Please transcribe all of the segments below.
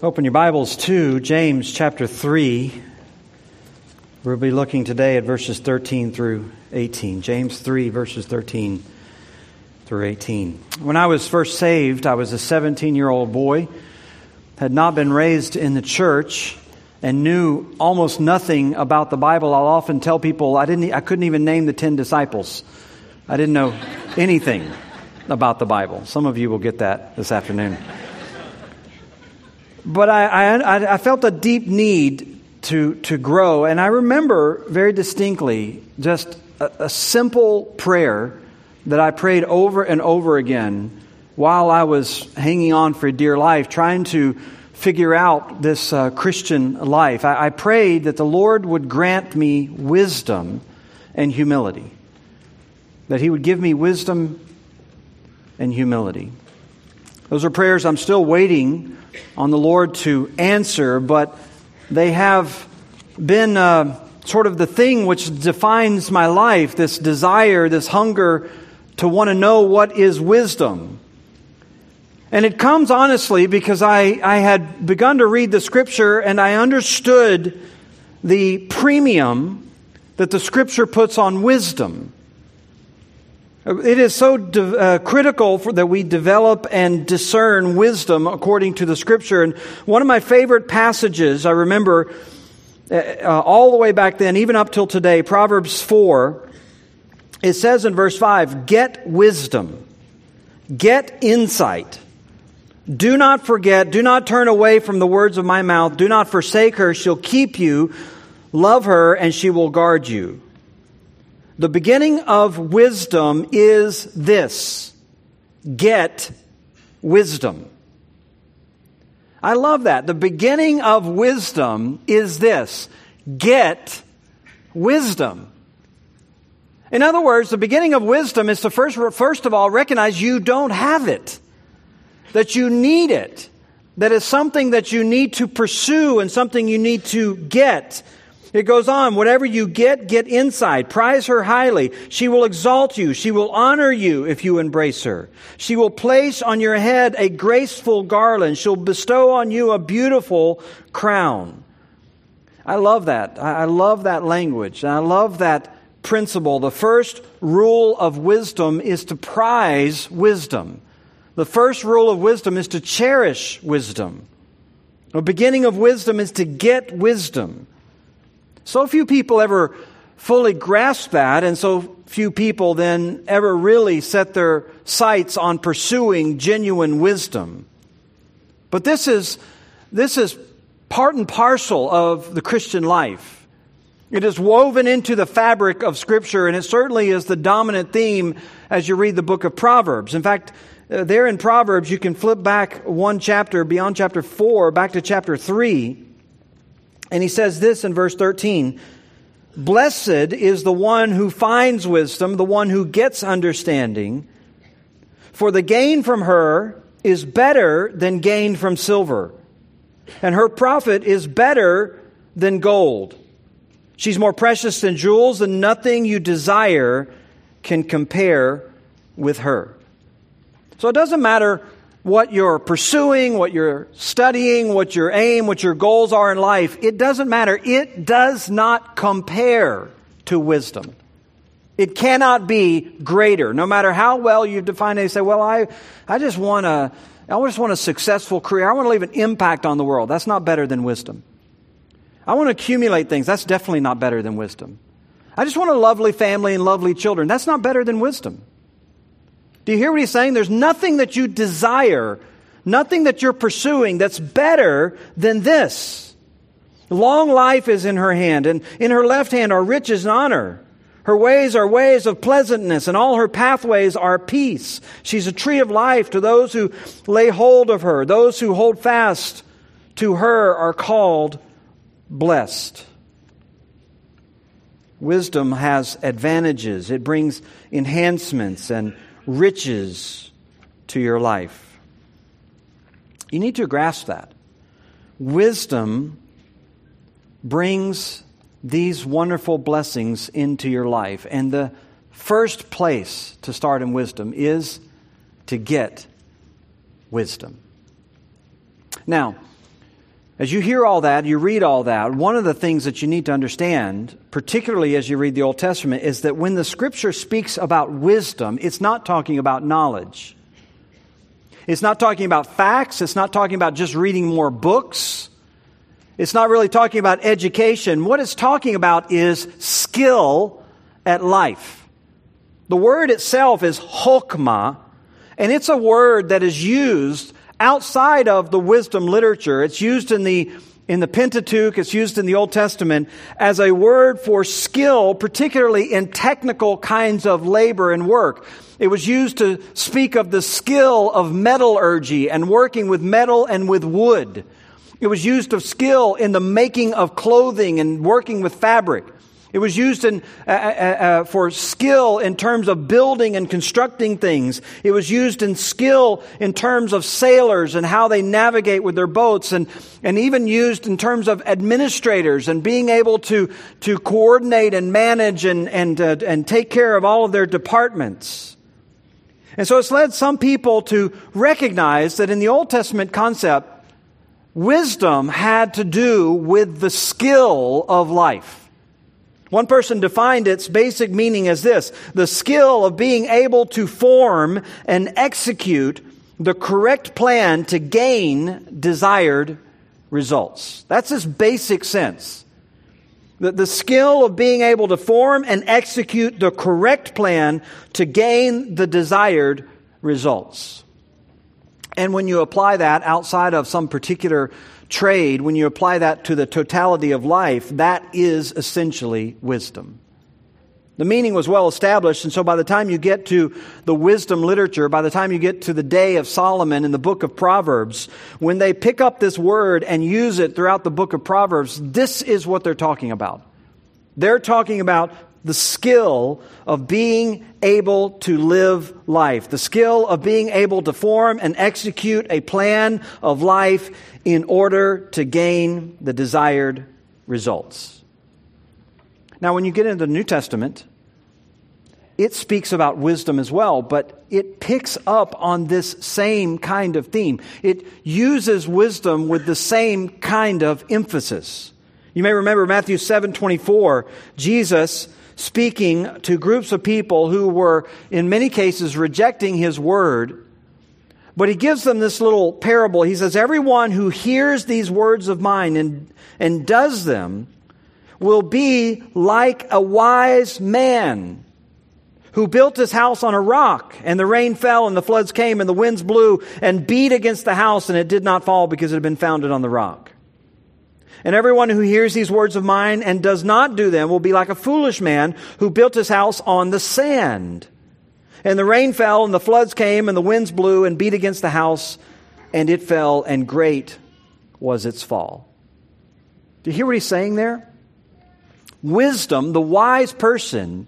Open your Bibles to James chapter 3. We'll be looking today at verses 13 through 18. James 3, verses 13 through 18. When I was first saved, I was a 17 year old boy, had not been raised in the church, and knew almost nothing about the Bible. I'll often tell people I, didn't, I couldn't even name the 10 disciples. I didn't know anything about the Bible. Some of you will get that this afternoon. But I, I, I felt a deep need to, to grow. And I remember very distinctly just a, a simple prayer that I prayed over and over again while I was hanging on for dear life, trying to figure out this uh, Christian life. I, I prayed that the Lord would grant me wisdom and humility, that He would give me wisdom and humility. Those are prayers I'm still waiting on the Lord to answer, but they have been uh, sort of the thing which defines my life this desire, this hunger to want to know what is wisdom. And it comes honestly because I, I had begun to read the scripture and I understood the premium that the scripture puts on wisdom. It is so de- uh, critical for, that we develop and discern wisdom according to the scripture. And one of my favorite passages, I remember uh, uh, all the way back then, even up till today, Proverbs 4, it says in verse 5 Get wisdom, get insight. Do not forget, do not turn away from the words of my mouth. Do not forsake her. She'll keep you. Love her, and she will guard you. The beginning of wisdom is this get wisdom. I love that. The beginning of wisdom is this get wisdom. In other words, the beginning of wisdom is to first, first of all recognize you don't have it, that you need it, that is something that you need to pursue and something you need to get. It goes on, whatever you get, get inside. Prize her highly. She will exalt you. She will honor you if you embrace her. She will place on your head a graceful garland. She'll bestow on you a beautiful crown. I love that. I love that language. I love that principle. The first rule of wisdom is to prize wisdom. The first rule of wisdom is to cherish wisdom. The beginning of wisdom is to get wisdom. So few people ever fully grasp that, and so few people then ever really set their sights on pursuing genuine wisdom. But this is, this is part and parcel of the Christian life. It is woven into the fabric of Scripture, and it certainly is the dominant theme as you read the book of Proverbs. In fact, uh, there in Proverbs, you can flip back one chapter beyond chapter 4, back to chapter 3. And he says this in verse 13 Blessed is the one who finds wisdom, the one who gets understanding, for the gain from her is better than gain from silver, and her profit is better than gold. She's more precious than jewels, and nothing you desire can compare with her. So it doesn't matter what you're pursuing, what you're studying, what your aim, what your goals are in life, it doesn't matter. It does not compare to wisdom. It cannot be greater. No matter how well you define it, you say, well, I, I just want a, I just want a successful career. I want to leave an impact on the world. That's not better than wisdom. I want to accumulate things. That's definitely not better than wisdom. I just want a lovely family and lovely children. That's not better than wisdom. Do you hear what he's saying? There's nothing that you desire, nothing that you're pursuing that's better than this. Long life is in her hand, and in her left hand are riches and honor. Her ways are ways of pleasantness, and all her pathways are peace. She's a tree of life to those who lay hold of her. Those who hold fast to her are called blessed. Wisdom has advantages, it brings enhancements and riches to your life. You need to grasp that. Wisdom brings these wonderful blessings into your life. And the first place to start in wisdom is to get wisdom. Now, As you hear all that, you read all that, one of the things that you need to understand, particularly as you read the Old Testament, is that when the scripture speaks about wisdom, it's not talking about knowledge. It's not talking about facts. It's not talking about just reading more books. It's not really talking about education. What it's talking about is skill at life. The word itself is chokmah, and it's a word that is used outside of the wisdom literature. It's used in the in the Pentateuch, it's used in the Old Testament as a word for skill, particularly in technical kinds of labor and work. It was used to speak of the skill of metallurgy and working with metal and with wood. It was used of skill in the making of clothing and working with fabric. It was used in, uh, uh, uh, for skill in terms of building and constructing things. It was used in skill in terms of sailors and how they navigate with their boats, and, and even used in terms of administrators and being able to, to coordinate and manage and, and, uh, and take care of all of their departments. And so it's led some people to recognize that in the Old Testament concept, wisdom had to do with the skill of life. One person defined its basic meaning as this the skill of being able to form and execute the correct plan to gain desired results. That's its basic sense. The, the skill of being able to form and execute the correct plan to gain the desired results. And when you apply that outside of some particular trade, when you apply that to the totality of life, that is essentially wisdom. The meaning was well established, and so by the time you get to the wisdom literature, by the time you get to the day of Solomon in the book of Proverbs, when they pick up this word and use it throughout the book of Proverbs, this is what they're talking about. They're talking about the skill of being able to live life, the skill of being able to form and execute a plan of life in order to gain the desired results. Now, when you get into the New Testament, it speaks about wisdom as well, but it picks up on this same kind of theme. It uses wisdom with the same kind of emphasis. You may remember Matthew 7 24, Jesus speaking to groups of people who were, in many cases, rejecting his word but he gives them this little parable. He says, Everyone who hears these words of mine and, and does them will be like a wise man who built his house on a rock, and the rain fell, and the floods came, and the winds blew and beat against the house, and it did not fall because it had been founded on the rock. And everyone who hears these words of mine and does not do them will be like a foolish man who built his house on the sand. And the rain fell, and the floods came, and the winds blew and beat against the house, and it fell, and great was its fall. Do you hear what he's saying there? Wisdom, the wise person,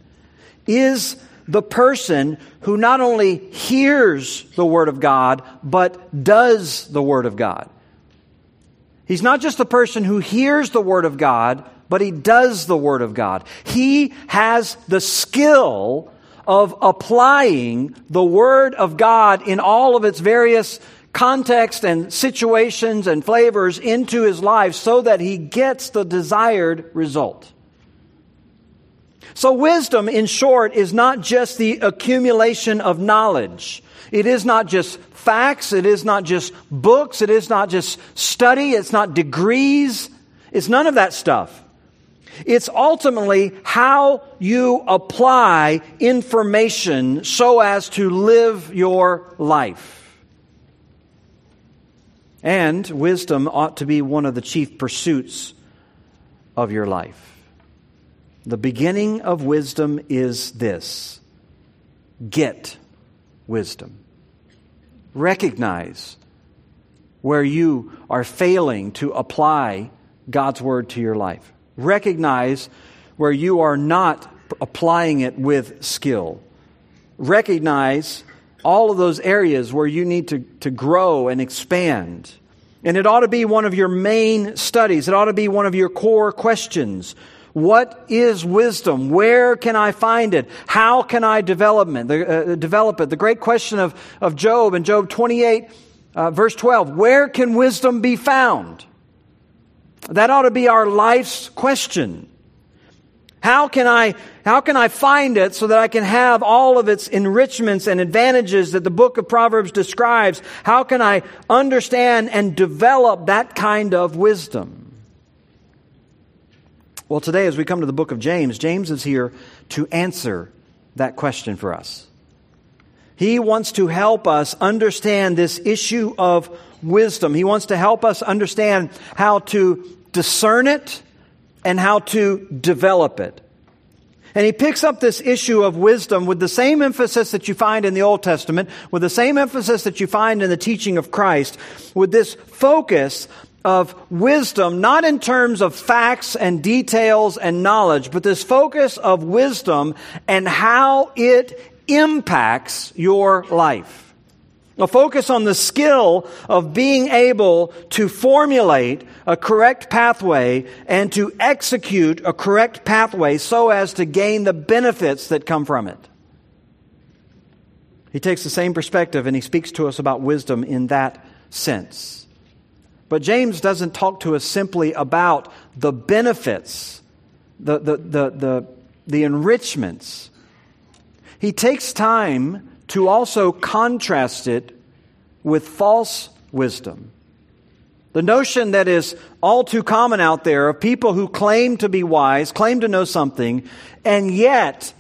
is the person who not only hears the Word of God, but does the Word of God. He's not just the person who hears the Word of God, but he does the Word of God. He has the skill of applying the Word of God in all of its various context and situations and flavors into his life so that he gets the desired result. So, wisdom, in short, is not just the accumulation of knowledge. It is not just facts. It is not just books. It is not just study. It's not degrees. It's none of that stuff. It's ultimately how you apply information so as to live your life. And wisdom ought to be one of the chief pursuits of your life. The beginning of wisdom is this get wisdom. Recognize where you are failing to apply God's word to your life recognize where you are not applying it with skill. Recognize all of those areas where you need to, to grow and expand. And it ought to be one of your main studies. It ought to be one of your core questions. What is wisdom? Where can I find it? How can I develop it? The, uh, develop it? the great question of, of Job in Job 28, uh, verse 12. Where can wisdom be found? That ought to be our life's question. How can I, how can I find it so that I can have all of its enrichments and advantages that the book of Proverbs describes? How can I understand and develop that kind of wisdom? Well, today as we come to the book of James, James is here to answer that question for us. He wants to help us understand this issue of wisdom. He wants to help us understand how to discern it and how to develop it. And he picks up this issue of wisdom with the same emphasis that you find in the Old Testament, with the same emphasis that you find in the teaching of Christ, with this focus of wisdom, not in terms of facts and details and knowledge, but this focus of wisdom and how it impacts your life. A focus on the skill of being able to formulate a correct pathway and to execute a correct pathway so as to gain the benefits that come from it. He takes the same perspective and he speaks to us about wisdom in that sense. But James doesn't talk to us simply about the benefits, the, the, the, the, the enrichments. He takes time to also contrast it with false wisdom. The notion that is all too common out there of people who claim to be wise, claim to know something, and yet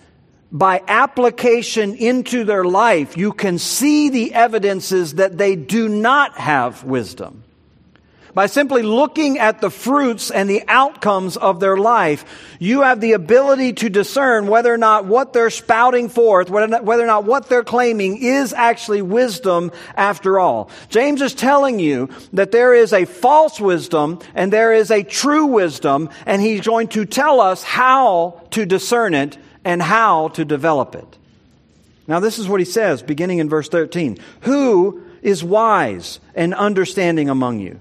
by application into their life, you can see the evidences that they do not have wisdom. By simply looking at the fruits and the outcomes of their life, you have the ability to discern whether or not what they're spouting forth, whether or not what they're claiming is actually wisdom after all. James is telling you that there is a false wisdom and there is a true wisdom, and he's going to tell us how to discern it and how to develop it. Now, this is what he says beginning in verse 13. Who is wise and understanding among you?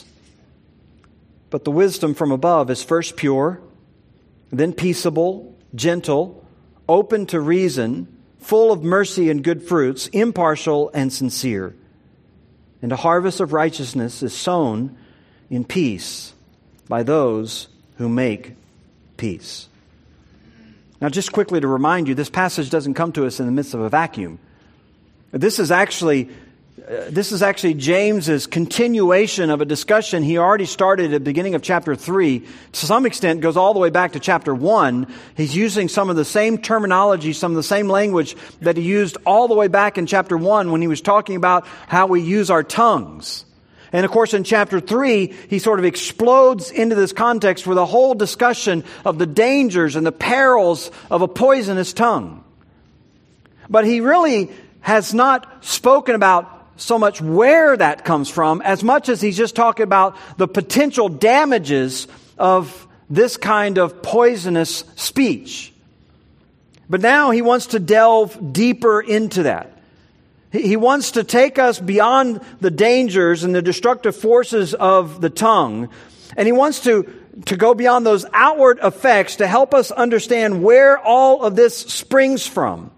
But the wisdom from above is first pure, then peaceable, gentle, open to reason, full of mercy and good fruits, impartial and sincere. And a harvest of righteousness is sown in peace by those who make peace. Now, just quickly to remind you, this passage doesn't come to us in the midst of a vacuum. This is actually Uh, this is actually James's continuation of a discussion he already started at the beginning of chapter 3. To some extent, goes all the way back to chapter 1. He's using some of the same terminology, some of the same language that he used all the way back in chapter 1 when he was talking about how we use our tongues. And of course, in chapter 3, he sort of explodes into this context with a whole discussion of the dangers and the perils of a poisonous tongue. But he really has not spoken about so much where that comes from as much as he's just talking about the potential damages of this kind of poisonous speech. But now he wants to delve deeper into that. He wants to take us beyond the dangers and the destructive forces of the tongue, and he wants to, to go beyond those outward effects to help us understand where all of this springs from.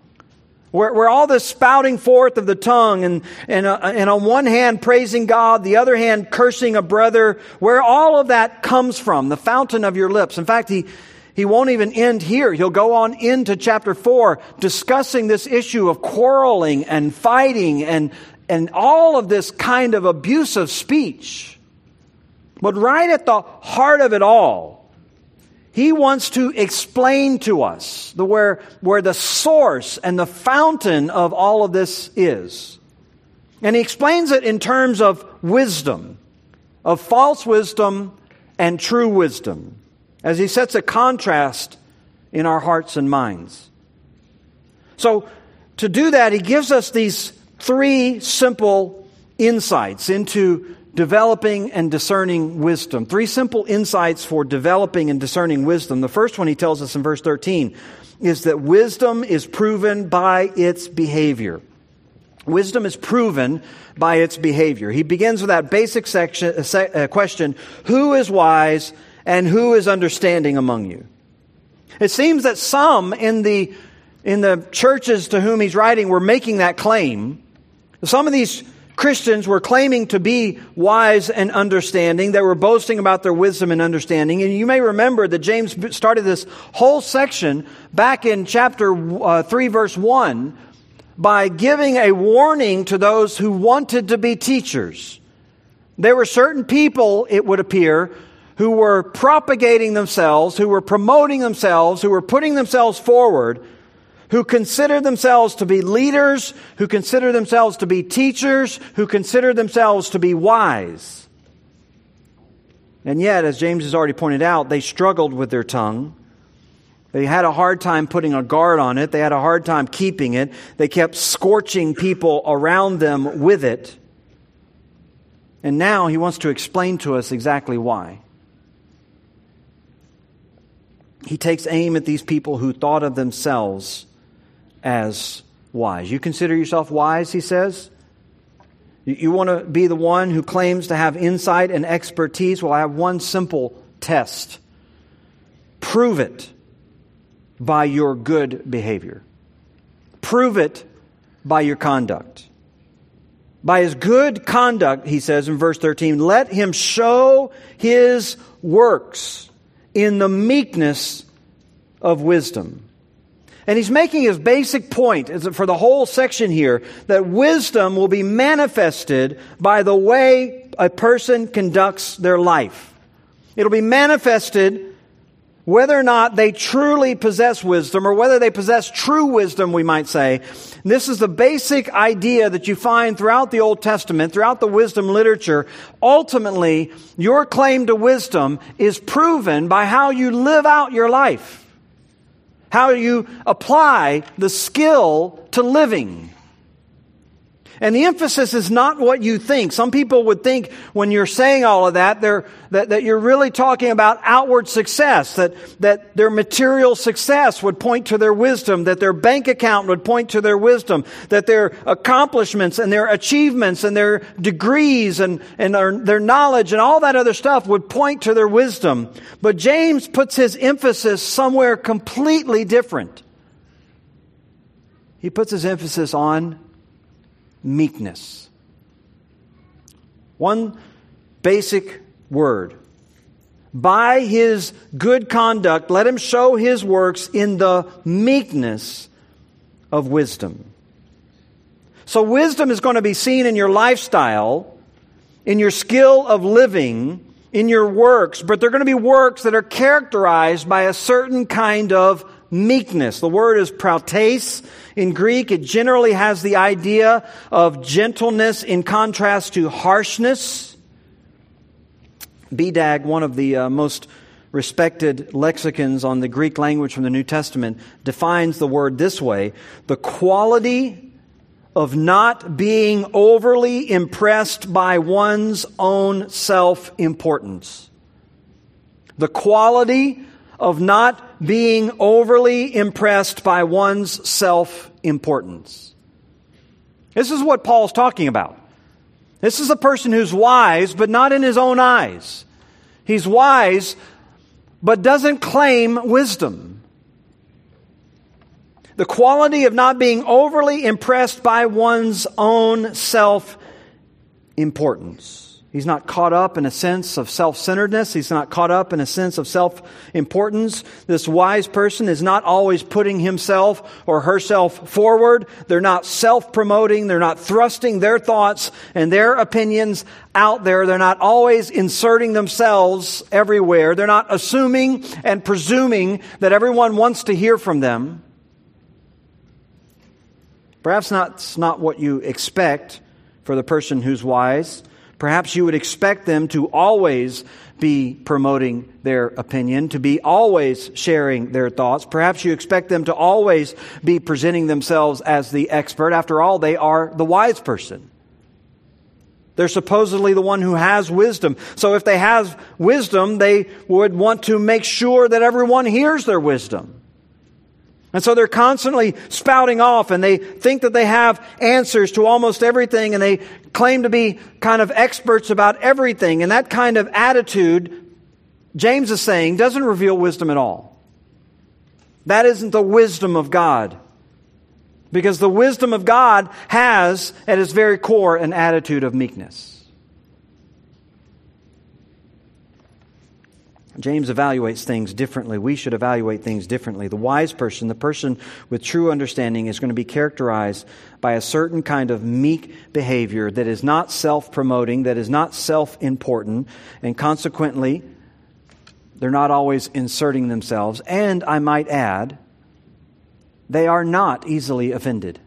Where, where all this spouting forth of the tongue and, and, uh, and on one hand praising God, the other hand cursing a brother, where all of that comes from, the fountain of your lips. In fact, he, he won't even end here. He'll go on into chapter 4 discussing this issue of quarreling and fighting and, and all of this kind of abusive speech. But right at the heart of it all he wants to explain to us the, where, where the source and the fountain of all of this is. And he explains it in terms of wisdom, of false wisdom and true wisdom, as he sets a contrast in our hearts and minds. So, to do that, he gives us these three simple insights into developing and discerning wisdom. Three simple insights for developing and discerning wisdom. The first one he tells us in verse 13 is that wisdom is proven by its behavior. Wisdom is proven by its behavior. He begins with that basic section, uh, uh, question Who is wise and who is understanding among you? It seems that some in the, in the churches to whom he's writing were making that claim. Some of these Christians were claiming to be wise and understanding. They were boasting about their wisdom and understanding. And you may remember that James started this whole section back in chapter uh, 3, verse 1, by giving a warning to those who wanted to be teachers. There were certain people, it would appear, who were propagating themselves, who were promoting themselves, who were putting themselves forward, who consider themselves to be leaders, who consider themselves to be teachers, who consider themselves to be wise. And yet, as James has already pointed out, they struggled with their tongue. They had a hard time putting a guard on it. They had a hard time keeping it. They kept scorching people around them with it. And now he wants to explain to us exactly why. He takes aim at these people who thought of themselves as wise. You consider yourself wise, he says? You want to be the one who claims to have insight and expertise? Well, I have one simple test. Prove it by your good behavior. Prove it by your conduct. By his good conduct, he says in verse 13, let him show his works in the meekness of wisdom. And he's making his basic point for the whole section here that wisdom will be manifested by the way a person conducts their life. It'll be manifested whether or not they truly possess wisdom or whether they possess true wisdom, we might say. This is the basic idea that you find throughout the Old Testament, throughout the wisdom literature. Ultimately, your claim to wisdom is proven by how you live out your life, how do you apply the skill to living. And the emphasis is not what you think. Some people would think when you're saying all of that, that, that you're really talking about outward success, that, that their material success would point to their wisdom, that their bank account would point to their wisdom, that their accomplishments and their achievements and their degrees and, and their, their knowledge and all that other stuff would point to their wisdom. But James puts his emphasis somewhere completely different. He puts his emphasis on meekness. One basic word. By his good conduct, let him show his works in the meekness of wisdom. So, wisdom is going to be seen in your lifestyle, in your skill of living, in your works, but they're going to be works that are characterized by a certain kind of meekness. The word is prautes. In Greek, it generally has the idea of gentleness in contrast to harshness. BDAG, one of the uh, most respected lexicons on the Greek language from the New Testament, defines the word this way the quality of not being overly impressed by one's own self importance. The quality of not being overly impressed by one's self importance. This is what Paul's talking about. This is a person who's wise, but not in his own eyes. He's wise, but doesn't claim wisdom. The quality of not being overly impressed by one's own self importance. He's not caught up in a sense of self centeredness. He's not caught up in a sense of self importance. This wise person is not always putting himself or herself forward. They're not self promoting. They're not thrusting their thoughts and their opinions out there. They're not always inserting themselves everywhere. They're not assuming and presuming that everyone wants to hear from them. Perhaps that's not what you expect for the person who's wise. Perhaps you would expect them to always be promoting their opinion, to be always sharing their thoughts. Perhaps you expect them to always be presenting themselves as the expert. After all, they are the wise person. They're supposedly the one who has wisdom. So if they have wisdom, they would want to make sure that everyone hears their wisdom. And so they're constantly spouting off and they think that they have answers to almost everything and they claim to be kind of experts about everything. And that kind of attitude, James is saying, doesn't reveal wisdom at all. That isn't the wisdom of God. Because the wisdom of God has, at its very core, an attitude of meekness. James evaluates things differently. We should evaluate things differently. The wise person, the person with true understanding, is going to be characterized by a certain kind of meek behavior that is not self promoting, that is not self important, and consequently, they're not always inserting themselves. And I might add, they are not easily offended.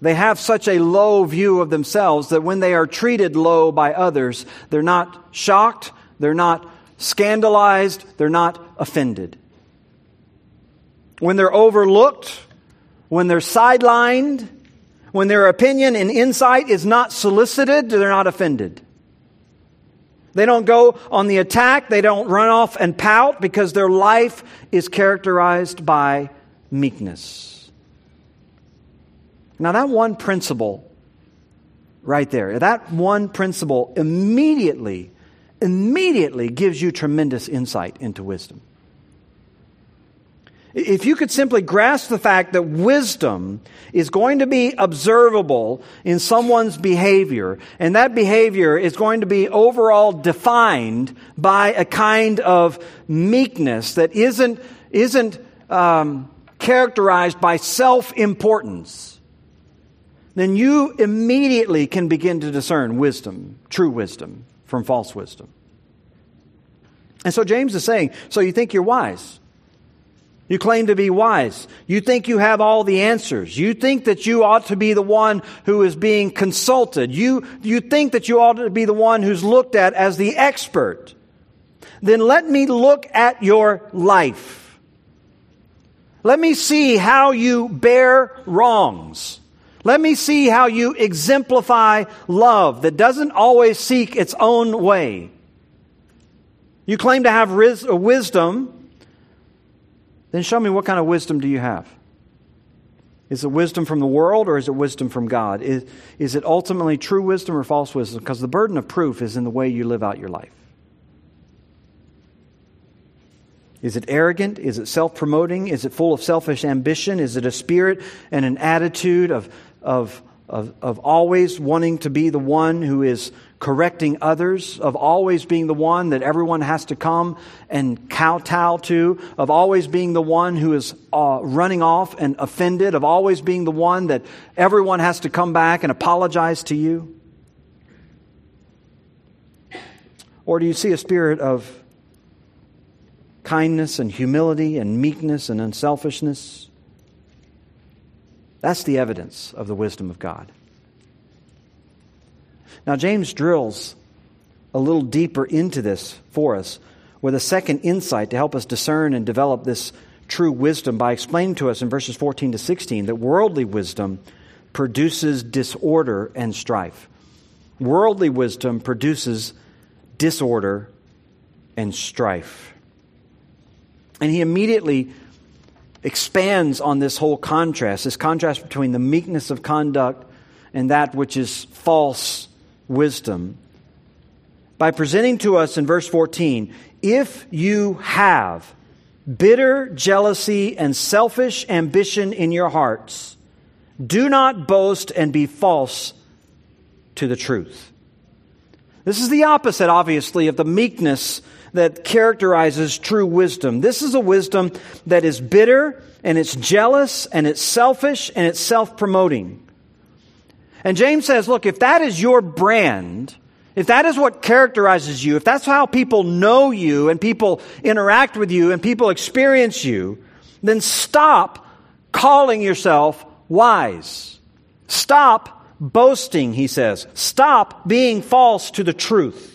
They have such a low view of themselves that when they are treated low by others, they're not shocked they're not scandalized. They're not offended. When they're overlooked, when they're sidelined, when their opinion and insight is not solicited, they're not offended. They don't go on the attack. They don't run off and pout because their life is characterized by meekness. Now, that one principle right there, that one principle immediately immediately gives you tremendous insight into wisdom. If you could simply grasp the fact that wisdom is going to be observable in someone's behavior, and that behavior is going to be overall defined by a kind of meekness that isn't, isn't um, characterized by self importance, then you immediately can begin to discern wisdom, true wisdom, from false wisdom. And so James is saying, so you think you're wise. You claim to be wise. You think you have all the answers. You think that you ought to be the one who is being consulted. You, you think that you ought to be the one who's looked at as the expert. Then let me look at your life. Let me see how you bear wrongs. Let me see how you exemplify love that doesn't always seek its own way. You claim to have riz- uh, wisdom, then show me what kind of wisdom do you have? Is it wisdom from the world or is it wisdom from God? Is, is it ultimately true wisdom or false wisdom? Because the burden of proof is in the way you live out your life. Is it arrogant? Is it self promoting? Is it full of selfish ambition? Is it a spirit and an attitude of, of, of, of always wanting to be the one who is correcting others, of always being the one that everyone has to come and kowtow to, of always being the one who is uh, running off and offended, of always being the one that everyone has to come back and apologize to you? Or do you see a spirit of kindness and humility and meekness and unselfishness? That's the evidence of the wisdom of God. Now, James drills a little deeper into this for us with a second insight to help us discern and develop this true wisdom by explaining to us in verses 14 to 16 that worldly wisdom produces disorder and strife. Worldly wisdom produces disorder and strife. And he immediately expands on this whole contrast, this contrast between the meekness of conduct and that which is false wisdom by presenting to us in verse 14 if you have bitter jealousy and selfish ambition in your hearts, do not boast and be false to the truth. This is the opposite, obviously, of the meekness that characterizes true wisdom. This is a wisdom that is bitter and it's jealous and it's selfish and it's self promoting. And James says, look, if that is your brand, if that is what characterizes you, if that's how people know you and people interact with you and people experience you, then stop calling yourself wise. Stop boasting, he says. Stop being false to the truth.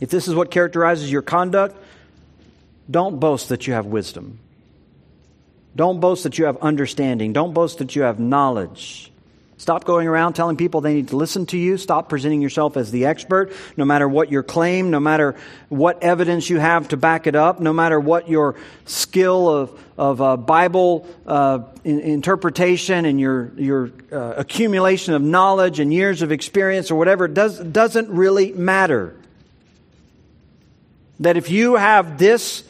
If this is what characterizes your conduct, don't boast that you have wisdom. Don't boast that you have understanding. Don't boast that you have knowledge. Stop going around telling people they need to listen to you. Stop presenting yourself as the expert, no matter what your claim, no matter what evidence you have to back it up, no matter what your skill of, of uh, Bible uh, in, interpretation and your, your uh, accumulation of knowledge and years of experience or whatever, does, doesn't really matter. That if you have this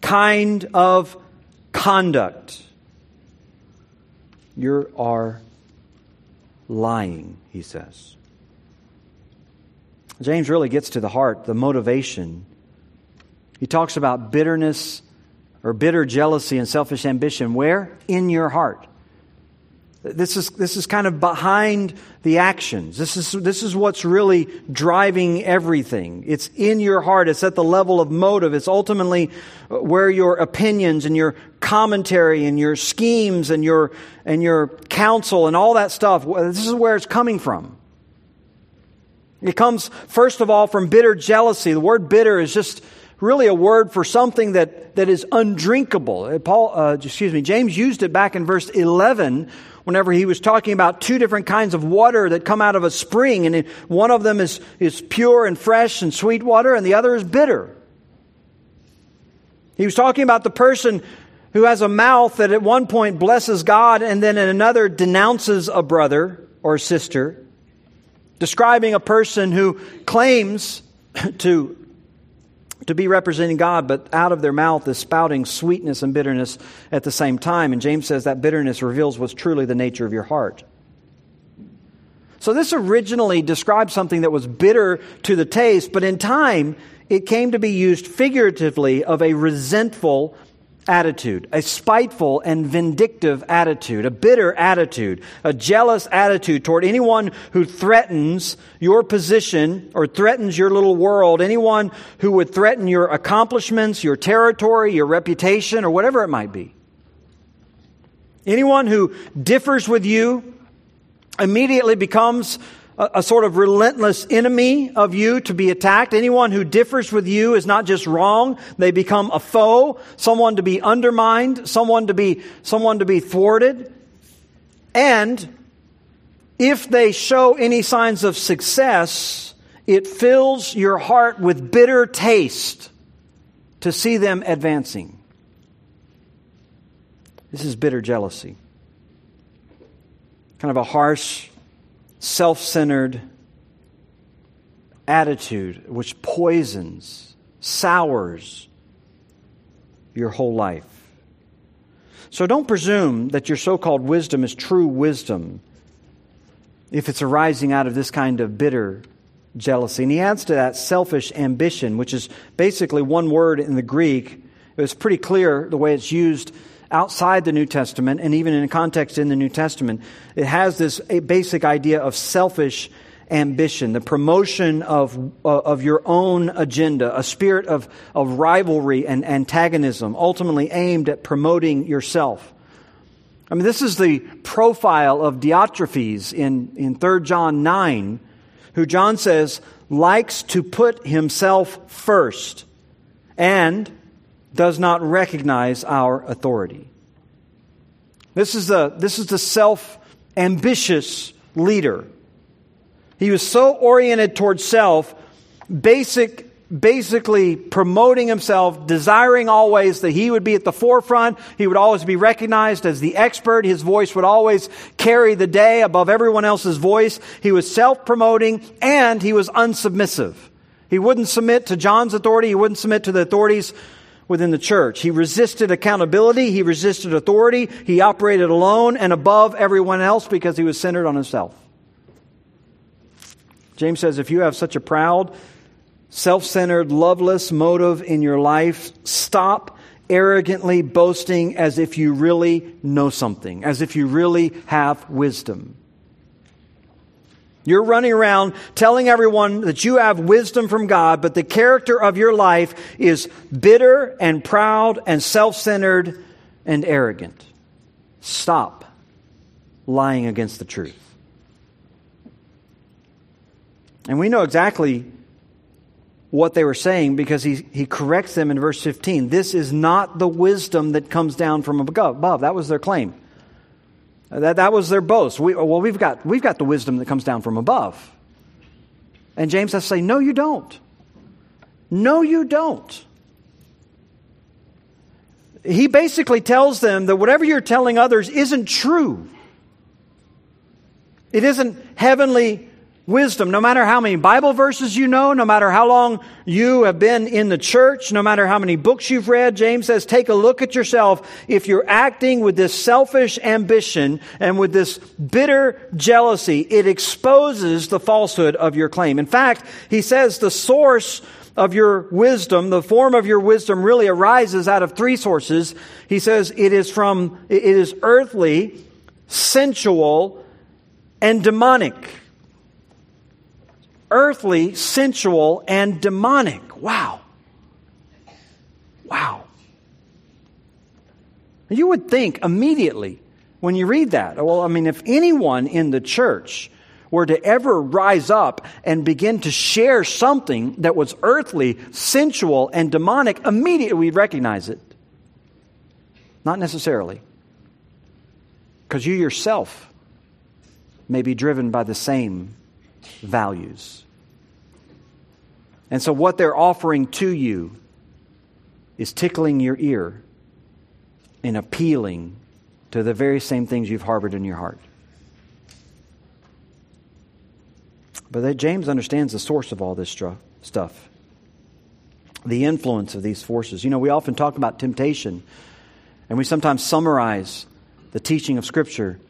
kind of conduct, you are lying, he says. James really gets to the heart, the motivation. He talks about bitterness or bitter jealousy and selfish ambition. Where? In your heart. This is, this is kind of behind the actions. This is, this is what's really driving everything. It's in your heart. It's at the level of motive. It's ultimately where your opinions and your commentary and your schemes and your, and your counsel and all that stuff, this is where it's coming from. It comes, first of all, from bitter jealousy. The word bitter is just really a word for something that, that is undrinkable. Paul, uh, excuse me, James used it back in verse 11 whenever he was talking about two different kinds of water that come out of a spring, and one of them is, is pure and fresh and sweet water, and the other is bitter. He was talking about the person who has a mouth that at one point blesses God and then at another denounces a brother or sister, describing a person who claims to to be representing God, but out of their mouth is spouting sweetness and bitterness at the same time. And James says that bitterness reveals what's truly the nature of your heart. So this originally described something that was bitter to the taste, but in time it came to be used figuratively of a resentful attitude, a spiteful and vindictive attitude, a bitter attitude, a jealous attitude toward anyone who threatens your position or threatens your little world, anyone who would threaten your accomplishments, your territory, your reputation, or whatever it might be. Anyone who differs with you immediately becomes a, a, sort of relentless enemy of you to be attacked. Anyone who differs with you is not just wrong, they become a foe, someone to be undermined, someone to be, someone to be thwarted. And if they show any signs of success, it fills your heart with bitter taste to see them advancing. This is bitter jealousy. Kind of a harsh, self centered attitude which poisons, sours your whole life. So don't presume that your so called wisdom is true wisdom if it's arising out of this kind of bitter jealousy. And he adds to that selfish ambition, which is basically one word in the Greek. It was pretty clear the way it's used outside the New Testament and even in context in the New Testament. It has this basic idea of selfish ambition, the promotion of, uh, of your own agenda, a spirit of, of rivalry and antagonism, ultimately aimed at promoting yourself. I mean, this is the profile of Diotrephes in, in 3 John 9, who John says likes to put himself first and does not recognize our authority. This is the, this is the self ambitious leader. He was so oriented towards self, basic, basically promoting himself, desiring always that he would be at the forefront. He would always be recognized as the expert. His voice would always carry the day above everyone else's voice. He was self promoting and he was unsubmissive. He wouldn't submit to John's authority. He wouldn't submit to the authorities within the church. He resisted accountability. He resisted authority. He operated alone and above everyone else because he was centered on himself. James says if you have such a proud, self centered, loveless motive in your life, stop arrogantly boasting as if you really know something, as if you really have wisdom. You're running around telling everyone that you have wisdom from God, but the character of your life is bitter and proud and self centered and arrogant. Stop lying against the truth. And we know exactly what they were saying because he, he corrects them in verse 15. This is not the wisdom that comes down from above. That was their claim. That, that was their boast. We, well, we've got, we've got the wisdom that comes down from above. And James has to say, No, you don't. No, you don't. He basically tells them that whatever you're telling others isn't true. It isn't heavenly wisdom. No matter how many Bible verses you know, no matter how long you have been in the church, no matter how many books you've read, James says, take a look at yourself. If you're acting with this selfish ambition and with this bitter jealousy, it exposes the falsehood of your claim. In fact, he says the source of your wisdom, the form of your wisdom really arises out of three sources. He says it is from, it is earthly, sensual, and demonic. Earthly, sensual, and demonic. Wow. Wow. You would think immediately when you read that, well, I mean, if anyone in the church were to ever rise up and begin to share something that was earthly, sensual, and demonic, immediately we'd recognize it. Not necessarily. Because you yourself may be driven by the same values. And so, what they're offering to you is tickling your ear and appealing to the very same things you've harbored in your heart. But that James understands the source of all this stuff, the influence of these forces. You know, we often talk about temptation, and we sometimes summarize the teaching of Scripture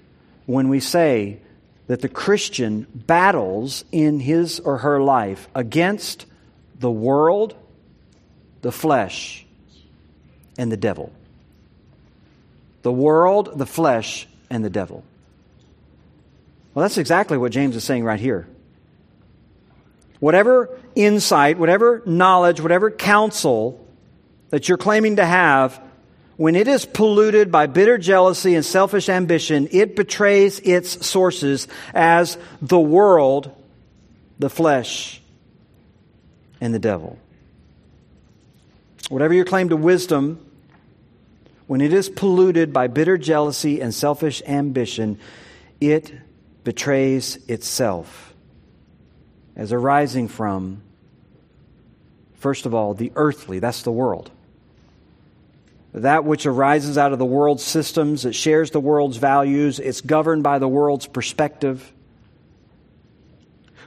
when we say that the Christian battles in his or her life against the world, the flesh, and the devil. The world, the flesh, and the devil. Well, that's exactly what James is saying right here. Whatever insight, whatever knowledge, whatever counsel that you're claiming to have when it is polluted by bitter jealousy and selfish ambition, it betrays its sources as the world, the flesh, and the devil. Whatever your claim to wisdom, when it is polluted by bitter jealousy and selfish ambition, it betrays itself as arising from, first of all, the earthly, that's the world that which arises out of the world's systems, it shares the world's values, it's governed by the world's perspective.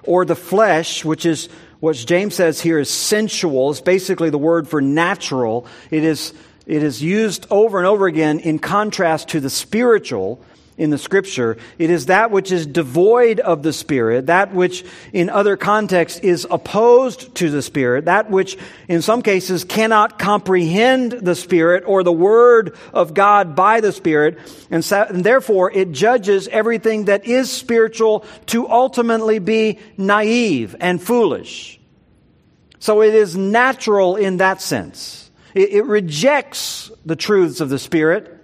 Or the flesh, which is what James says here is sensual, It's basically the word for natural. It is, it is used over and over again in contrast to the spiritual, in the scripture. It is that which is devoid of the Spirit, that which in other contexts is opposed to the Spirit, that which in some cases cannot comprehend the Spirit or the Word of God by the Spirit, and, so, and therefore it judges everything that is spiritual to ultimately be naive and foolish. So it is natural in that sense. It, it rejects the truths of the Spirit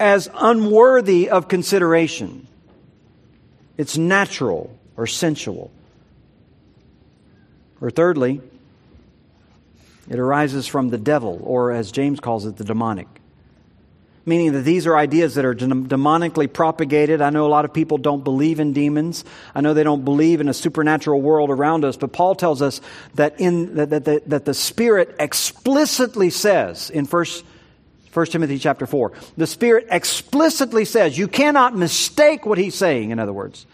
as unworthy of consideration. It's natural or sensual. Or thirdly, it arises from the devil, or as James calls it, the demonic. Meaning that these are ideas that are demonically propagated. I know a lot of people don't believe in demons. I know they don't believe in a supernatural world around us. But Paul tells us that, in, that, that, that the Spirit explicitly says in First 1 Timothy chapter 4. The Spirit explicitly says, you cannot mistake what he's saying, in other words.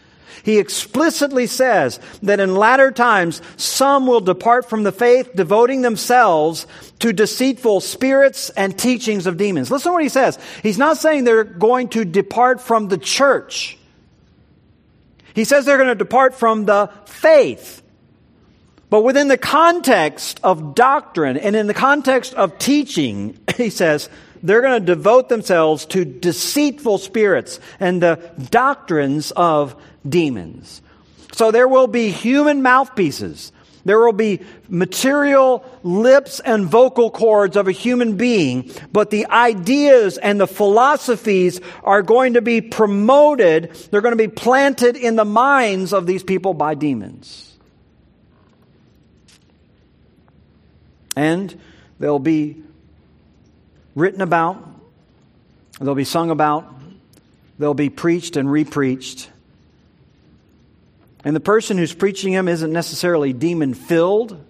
He explicitly says that in latter times some will depart from the faith, devoting themselves to deceitful spirits and teachings of demons. Listen to what he says. He's not saying they're going to depart from the church. He says they're going to depart from the faith. But within the context of doctrine and in the context of teaching, he says, they're going to devote themselves to deceitful spirits and the doctrines of demons. So there will be human mouthpieces. There will be material lips and vocal cords of a human being, but the ideas and the philosophies are going to be promoted. They're going to be planted in the minds of these people by demons. And they'll be written about, they'll be sung about, they'll be preached and repreached. And the person who's preaching them isn't necessarily demon filled,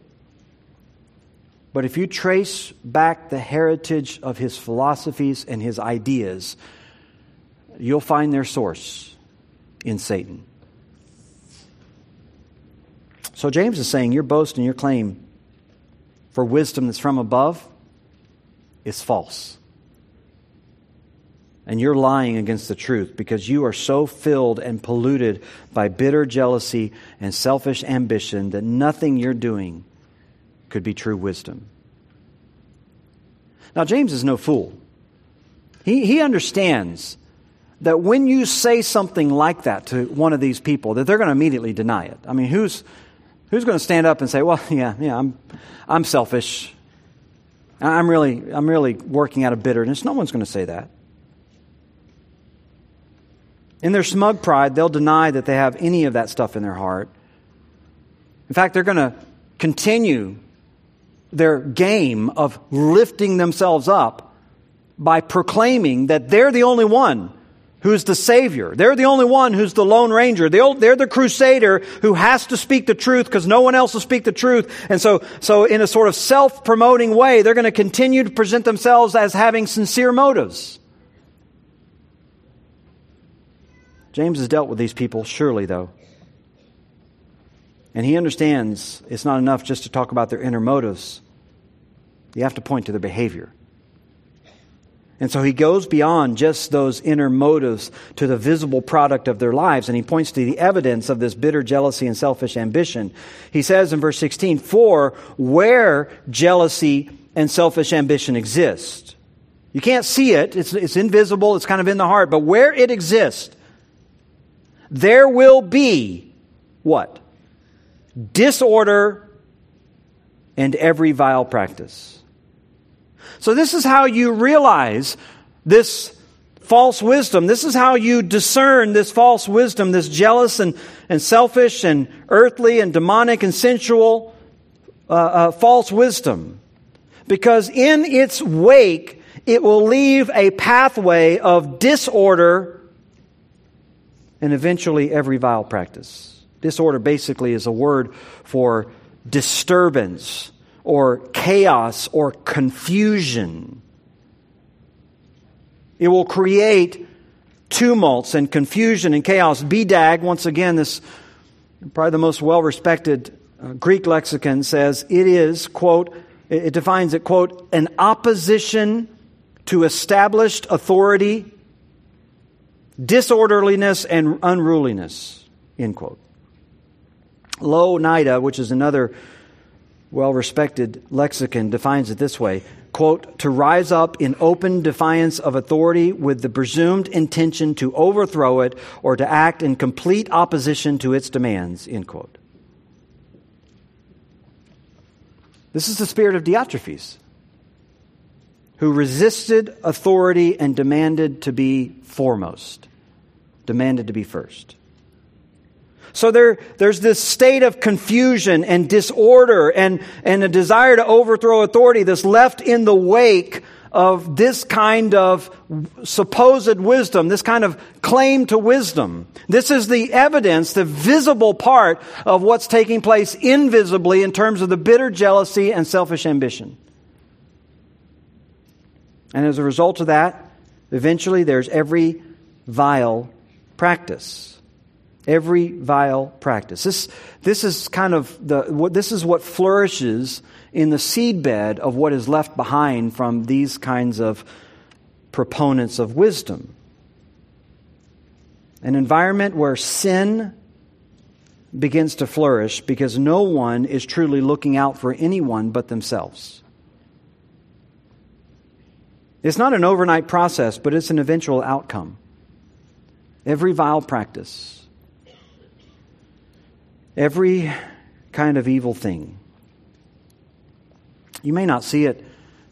but if you trace back the heritage of his philosophies and his ideas, you'll find their source in Satan. So James is saying your boast and your claim for wisdom that's from above is false. And you're lying against the truth because you are so filled and polluted by bitter jealousy and selfish ambition that nothing you're doing could be true wisdom. Now, James is no fool. He, he understands that when you say something like that to one of these people, that they're going to immediately deny it. I mean, who's, who's going to stand up and say, well, yeah, yeah, I'm, I'm selfish. I'm really, I'm really working out of bitterness. No one's going to say that. In their smug pride, they'll deny that they have any of that stuff in their heart. In fact, they're going to continue their game of lifting themselves up by proclaiming that they're the only one who's the Savior. They're the only one who's the Lone Ranger. They're the crusader who has to speak the truth because no one else will speak the truth. And so, so in a sort of self-promoting way, they're going to continue to present themselves as having sincere motives. James has dealt with these people, surely, though. And he understands it's not enough just to talk about their inner motives, you have to point to their behavior. And so he goes beyond just those inner motives to the visible product of their lives, and he points to the evidence of this bitter jealousy and selfish ambition. He says in verse 16, For where jealousy and selfish ambition exist, you can't see it, it's, it's invisible, it's kind of in the heart, but where it exists, there will be what? Disorder and every vile practice. So, this is how you realize this false wisdom. This is how you discern this false wisdom, this jealous and, and selfish and earthly and demonic and sensual uh, uh, false wisdom. Because in its wake, it will leave a pathway of disorder and eventually every vile practice. Disorder basically is a word for disturbance or chaos or confusion. It will create tumults and confusion and chaos. BDAG, once again, this probably the most well respected uh, Greek lexicon says it is, quote, it defines it, quote, an opposition to established authority disorderliness and unruliness, end quote. Louw-Nida, which is another well respected lexicon, defines it this way quote, to rise up in open defiance of authority with the presumed intention to overthrow it or to act in complete opposition to its demands, end quote. This is the spirit of Diotrephes, who resisted authority and demanded to be foremost, demanded to be first. So there, there's this state of confusion and disorder and, and a desire to overthrow authority that's left in the wake of this kind of supposed wisdom, this kind of claim to wisdom. This is the evidence, the visible part of what's taking place invisibly in terms of the bitter jealousy and selfish ambition. And as a result of that, Eventually, there's every vile practice. Every vile practice. This, this is kind of the, what, this is what flourishes in the seedbed of what is left behind from these kinds of proponents of wisdom. An environment where sin begins to flourish because no one is truly looking out for anyone but themselves. It's not an overnight process, but it's an eventual outcome. Every vile practice, every kind of evil thing. You may not see it,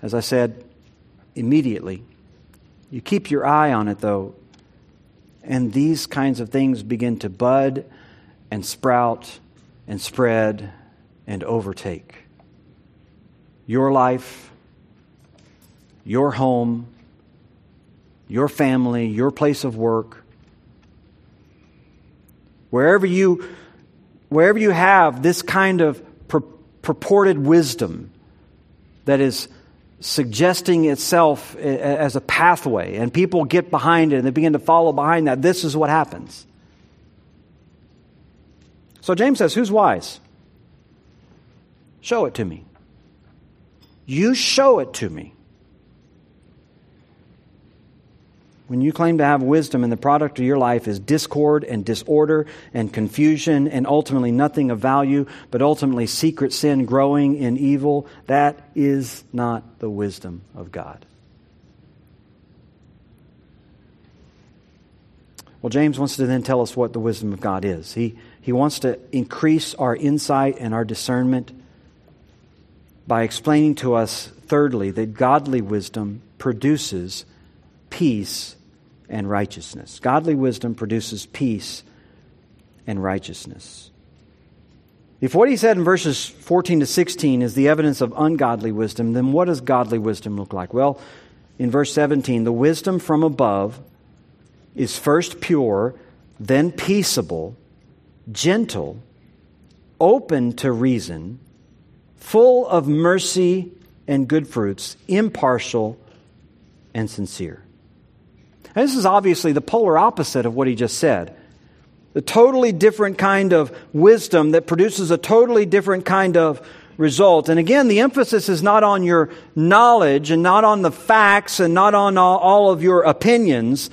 as I said, immediately. You keep your eye on it, though, and these kinds of things begin to bud and sprout and spread and overtake your life your home, your family, your place of work, Wherever you, wherever you have this kind of pur- purported wisdom that is suggesting itself as a pathway, and people get behind it and they begin to follow behind that, this is what happens. So James says, Who's wise? Show it to me. You show it to me. When you claim to have wisdom and the product of your life is discord and disorder and confusion and ultimately nothing of value, but ultimately secret sin growing in evil, that is not the wisdom of God. Well, James wants to then tell us what the wisdom of God is. He, he wants to increase our insight and our discernment by explaining to us, thirdly, that godly wisdom produces peace and righteousness. Godly wisdom produces peace and righteousness. If what he said in verses 14 to 16 is the evidence of ungodly wisdom, then what does godly wisdom look like? Well, in verse 17, the wisdom from above is first pure, then peaceable, gentle, open to reason, full of mercy and good fruits, impartial and sincere. And this is obviously the polar opposite of what he just said. The totally different kind of wisdom that produces a totally different kind of result. And again, the emphasis is not on your knowledge and not on the facts and not on all, of your opinions.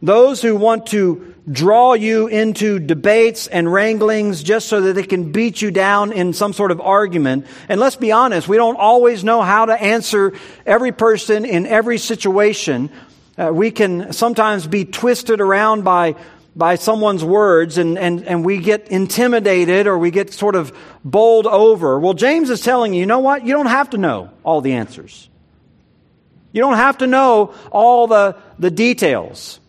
Those who want to draw you into debates and wranglings just so that they can beat you down in some sort of argument. And let's be honest, we don't always know how to answer every person in every situation. Uh, we can sometimes be twisted around by by someone's words and, and, and we get intimidated or we get sort of bowled over. Well, James is telling you, you know what? You don't have to know all the answers. You don't have to know all the, the details.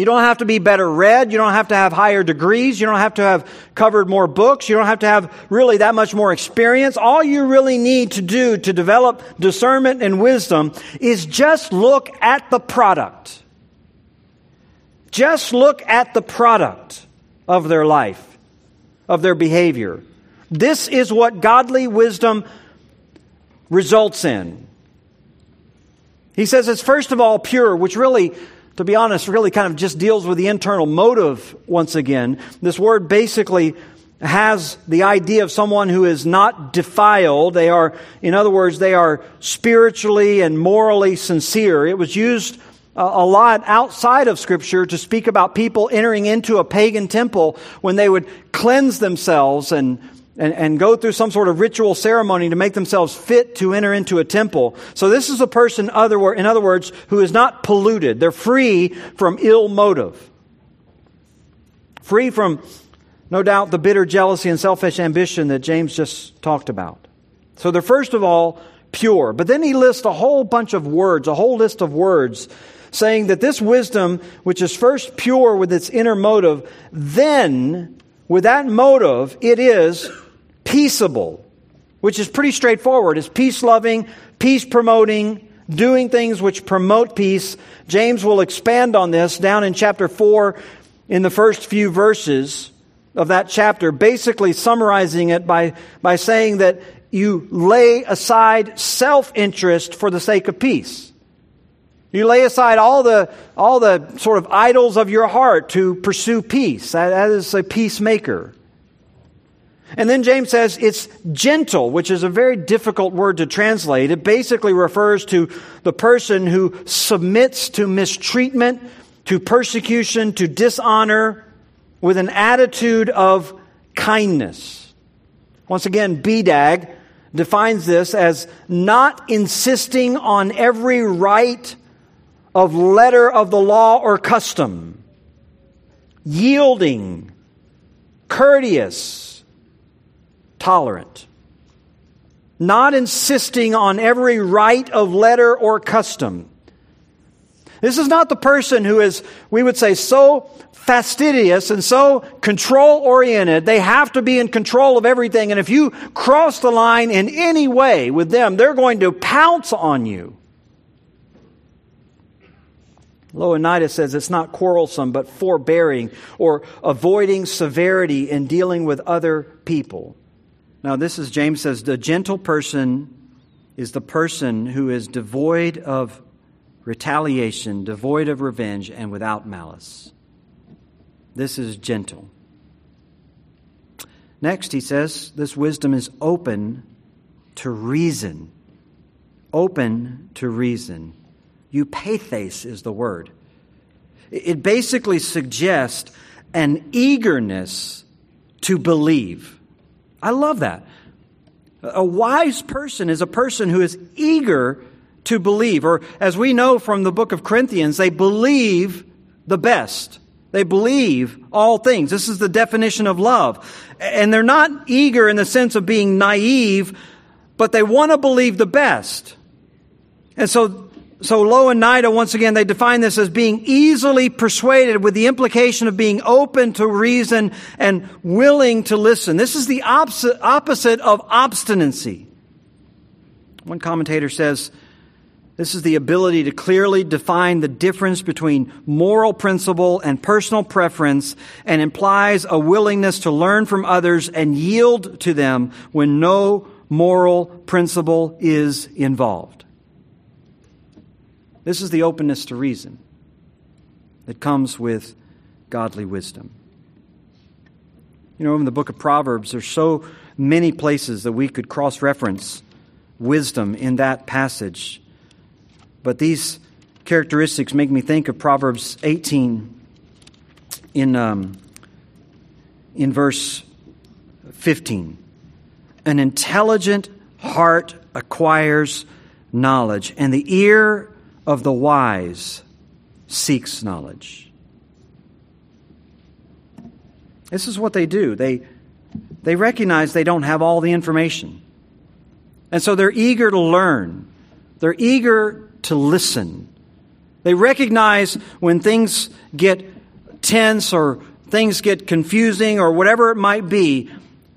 You don't have to be better read. You don't have to have higher degrees. You don't have to have covered more books. You don't have to have really that much more experience. All you really need to do to develop discernment and wisdom is just look at the product. Just look at the product of their life, of their behavior. This is what godly wisdom results in. He says it's first of all pure, which really to be honest, really kind of just deals with the internal motive once again. This word basically has the idea of someone who is not defiled. They are, in other words, they are spiritually and morally sincere. It was used a lot outside of Scripture to speak about people entering into a pagan temple when they would cleanse themselves and and, and go through some sort of ritual ceremony to make themselves fit to enter into a temple. So this is a person, other, in other words, who is not polluted. They're free from ill motive. Free from, no doubt, the bitter jealousy and selfish ambition that James just talked about. So they're first of all pure. But then he lists a whole bunch of words, a whole list of words saying that this wisdom, which is first pure with its inner motive, then with that motive, it is peaceable, which is pretty straightforward. It's peace loving, peace promoting, doing things which promote peace. James will expand on this down in chapter 4 in the first few verses of that chapter, basically summarizing it by, by saying that you lay aside self interest for the sake of peace. You lay aside all the, all the sort of idols of your heart to pursue peace. that, that is a peacemaker. And then James says it's gentle, which is a very difficult word to translate. It basically refers to the person who submits to mistreatment, to persecution, to dishonor with an attitude of kindness. Once again, BDAG defines this as not insisting on every right of letter of the law or custom, yielding, courteous, tolerant, not insisting on every right of letter or custom. This is not the person who is, we would say, so fastidious and so control oriented. They have to be in control of everything. And if you cross the line in any way with them, they're going to pounce on you. Louw-Nida says it's not quarrelsome, but forbearing or avoiding severity in dealing with other people. Now, this is, James says, the gentle person is the person who is devoid of retaliation, devoid of revenge, and without malice. This is gentle. Next, he says, this wisdom is open to reason. Open to reason. Eupeithes is the word. It basically suggests an eagerness to believe. I love that. A wise person is a person who is eager to believe, or as we know from the book of Corinthians, they believe the best. They believe all things. This is the definition of love. And they're not eager in the sense of being naive, but they want to believe the best. And so so Louw and Nida once again, they define this as being easily persuaded with the implication of being open to reason and willing to listen. This is the opposite, of obstinacy. One commentator says, this is the ability to clearly define the difference between moral principle and personal preference and implies a willingness to learn from others and yield to them when no moral principle is involved. This is the openness to reason that comes with godly wisdom. You know, in the book of Proverbs, there's so many places that we could cross reference wisdom in that passage. But these characteristics make me think of Proverbs 18 in, um, in verse 15. An intelligent heart acquires knowledge, and the ear of the wise seeks knowledge. This is what they do. They, they recognize they don't have all the information. And so they're eager to learn. They're eager to listen. They recognize when things get tense or things get confusing or whatever it might be,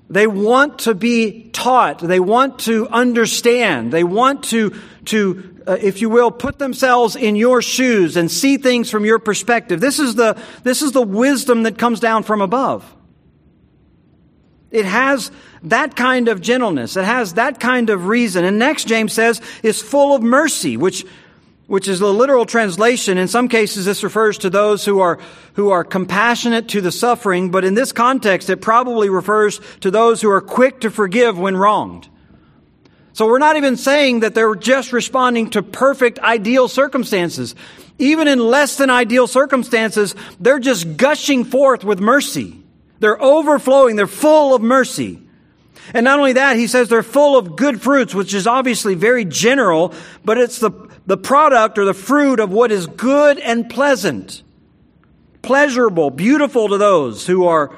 they want to be taught. They want to understand. They want to, to uh, if you will, put themselves in your shoes and see things from your perspective. This is the, this is the wisdom that comes down from above. It has that kind of gentleness. It has that kind of reason. And next, James says, is full of mercy, which, which is the literal translation. In some cases, this refers to those who are, who are compassionate to the suffering, but in this context, it probably refers to those who are quick to forgive when wronged. So we're not even saying that they're just responding to perfect, ideal circumstances. Even in less than ideal circumstances, they're just gushing forth with mercy. They're overflowing. They're full of mercy. And not only that, he says they're full of good fruits, which is obviously very general, but it's the, the product or the fruit of what is good and pleasant, pleasurable, beautiful to those who are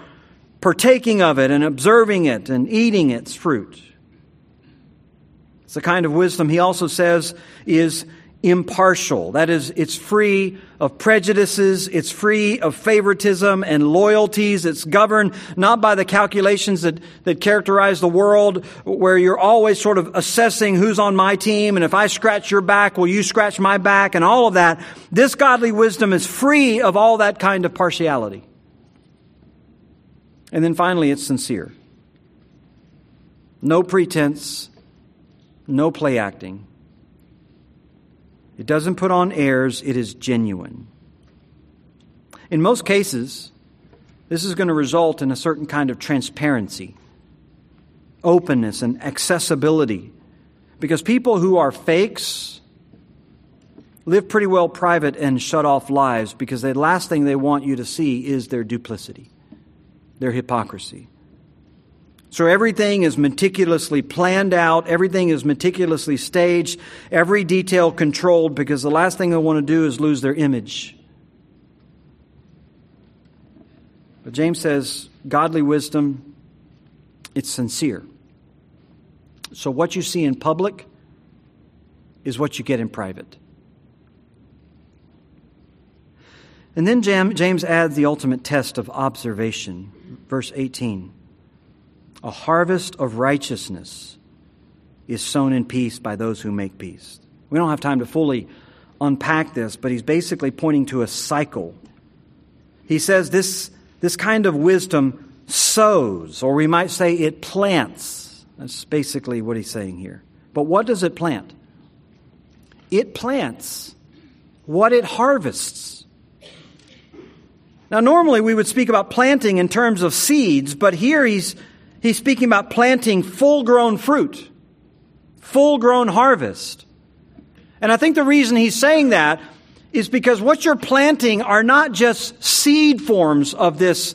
partaking of it and observing it and eating its fruit. The kind of wisdom he also says is impartial. That is, it's free of prejudices, it's free of favoritism and loyalties. It's governed not by the calculations that, that characterize the world, where you're always sort of assessing who's on my team, and if I scratch your back, will you scratch my back, and all of that. This godly wisdom is free of all that kind of partiality. And then finally, it's sincere. No pretense, no play acting. It doesn't put on airs, it is genuine. In most cases, this is going to result in a certain kind of transparency, openness, and accessibility. Because people who are fakes live pretty well private and shut off lives because the last thing they want you to see is their duplicity, their hypocrisy. So everything is meticulously planned out, everything is meticulously staged, every detail controlled because the last thing they want to do is lose their image. But James says godly wisdom, it's sincere. So what you see in public is what you get in private. And then James adds the ultimate test of observation. Verse 18 a harvest of righteousness is sown in peace by those who make peace. We don't have time to fully unpack this, but he's basically pointing to a cycle. He says this, this kind of wisdom sows, or we might say it plants. That's basically what he's saying here. But what does it plant? It plants what it harvests. Now, normally we would speak about planting in terms of seeds, but here he's, he's speaking about planting full grown fruit, full grown harvest. And I think the reason he's saying that is because what you're planting are not just seed forms of this,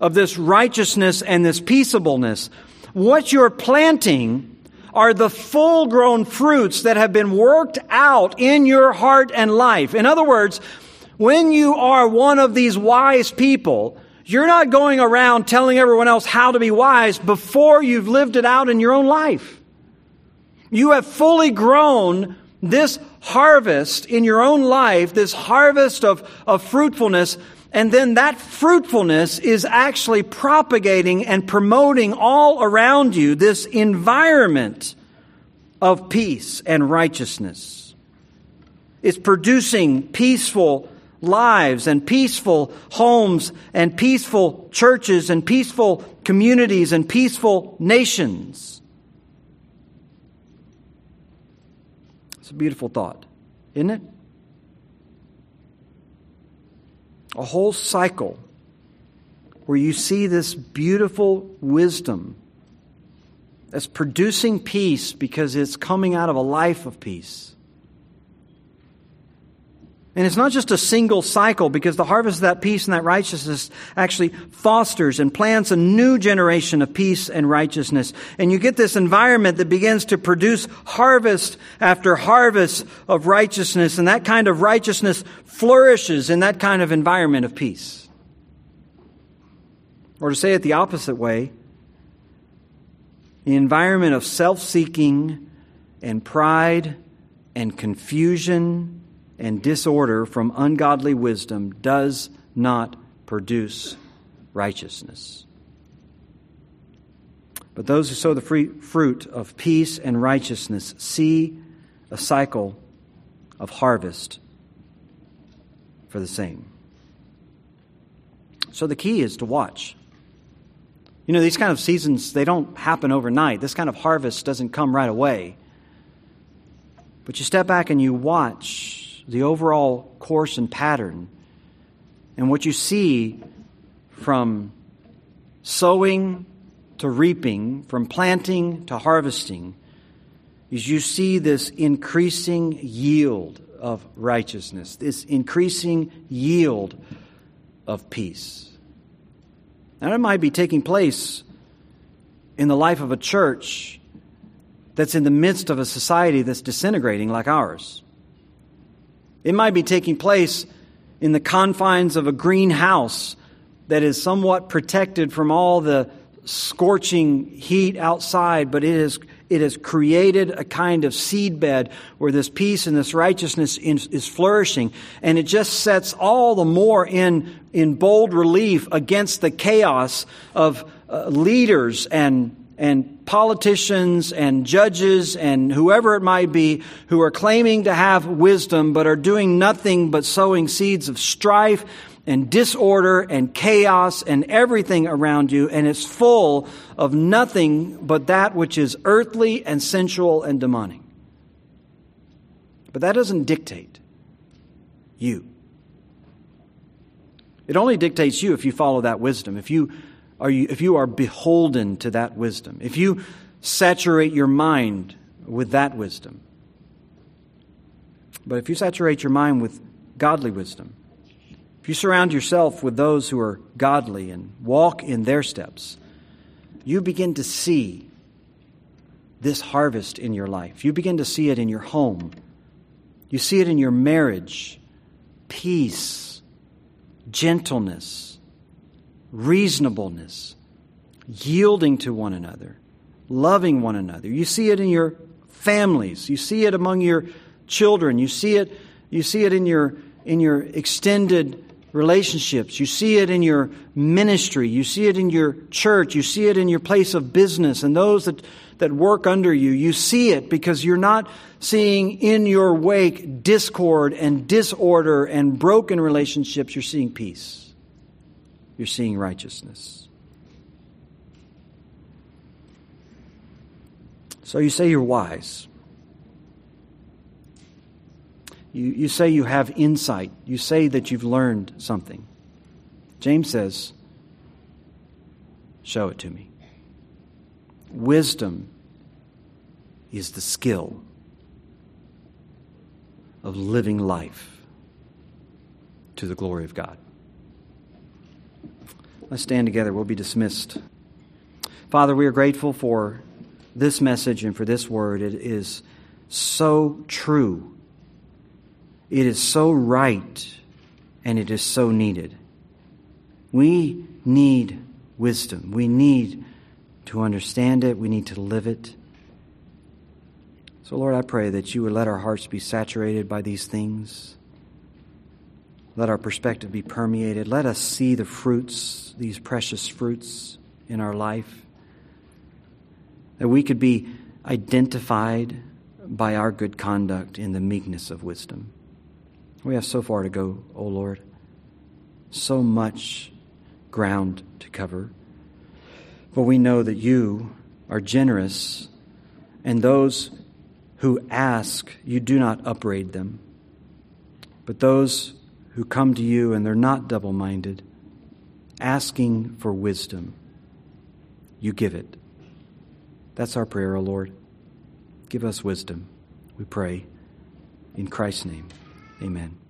of this righteousness and this peaceableness. What you're planting are the full grown fruits that have been worked out in your heart and life. In other words, when you are one of these wise people, you're not going around telling everyone else how to be wise before you've lived it out in your own life. You have fully grown this harvest in your own life, this harvest of, of fruitfulness, and then that fruitfulness is actually propagating and promoting all around you this environment of peace and righteousness. It's producing peaceful lives and peaceful homes and peaceful churches and peaceful communities and peaceful nations. It's a beautiful thought, isn't it? A whole cycle where you see this beautiful wisdom that's producing peace because it's coming out of a life of peace. And it's not just a single cycle because the harvest of that peace and that righteousness actually fosters and plants a new generation of peace and righteousness. And you get this environment that begins to produce harvest after harvest of righteousness. And that kind of righteousness flourishes in that kind of environment of peace. Or to say it the opposite way, the environment of self seeking and pride and confusion and disorder from ungodly wisdom does not produce righteousness. But those who sow the fruit of peace and righteousness see a cycle of harvest for the same. So the key is to watch. You know, these kind of seasons, they don't happen overnight. This kind of harvest doesn't come right away. But you step back and you watch the overall course and pattern. And what you see from sowing to reaping, from planting to harvesting, is you see this increasing yield of righteousness, this increasing yield of peace. Now, it might be taking place in the life of a church that's in the midst of a society that's disintegrating like ours. It might be taking place in the confines of a greenhouse that is somewhat protected from all the scorching heat outside, but it is it has created a kind of seedbed where this peace and this righteousness is, is, flourishing. And it just sets all the more in, in bold relief against the chaos of uh, leaders and and politicians and judges and whoever it might be who are claiming to have wisdom but are doing nothing but sowing seeds of strife and disorder and chaos and everything around you, and it's full of nothing but that which is earthly and sensual and demonic. But that doesn't dictate you. It only dictates you if you follow that wisdom. If you are you, if you are beholden to that wisdom, if you saturate your mind with that wisdom. But if you saturate your mind with godly wisdom, if you surround yourself with those who are godly and walk in their steps, you begin to see this harvest in your life. You begin to see it in your home. You see it in your marriage peace, gentleness, reasonableness, yielding to one another, loving one another. You see it in your families, you see it among your children, you see it, you see it in your, in your extended relationships. You see it in your ministry. You see it in your church. You see it in your place of business and those that, that work under you. You see it because you're not seeing in your wake discord and disorder and broken relationships. You're seeing peace. You're seeing righteousness. So you say you're wise. You, you say you have insight. You say that you've learned something. James says, Show it to me. Wisdom is the skill of living life to the glory of God. Let's stand together. We'll be dismissed. Father, we are grateful for this message and for this word. It is so true it is so right and it is so needed. We need wisdom. We need to understand it. We need to live it. So, Lord, I pray that you would let our hearts be saturated by these things. Let our perspective be permeated. Let us see the fruits, these precious fruits in our life. That we could be identified by our good conduct in the meekness of wisdom. We have so far to go, O oh Lord. So much ground to cover. But we know that you are generous, and those who ask, you do not upbraid them. But those who come to you and they're not double minded, asking for wisdom, you give it. That's our prayer, O oh Lord. Give us wisdom, we pray. In Christ's name. Amen.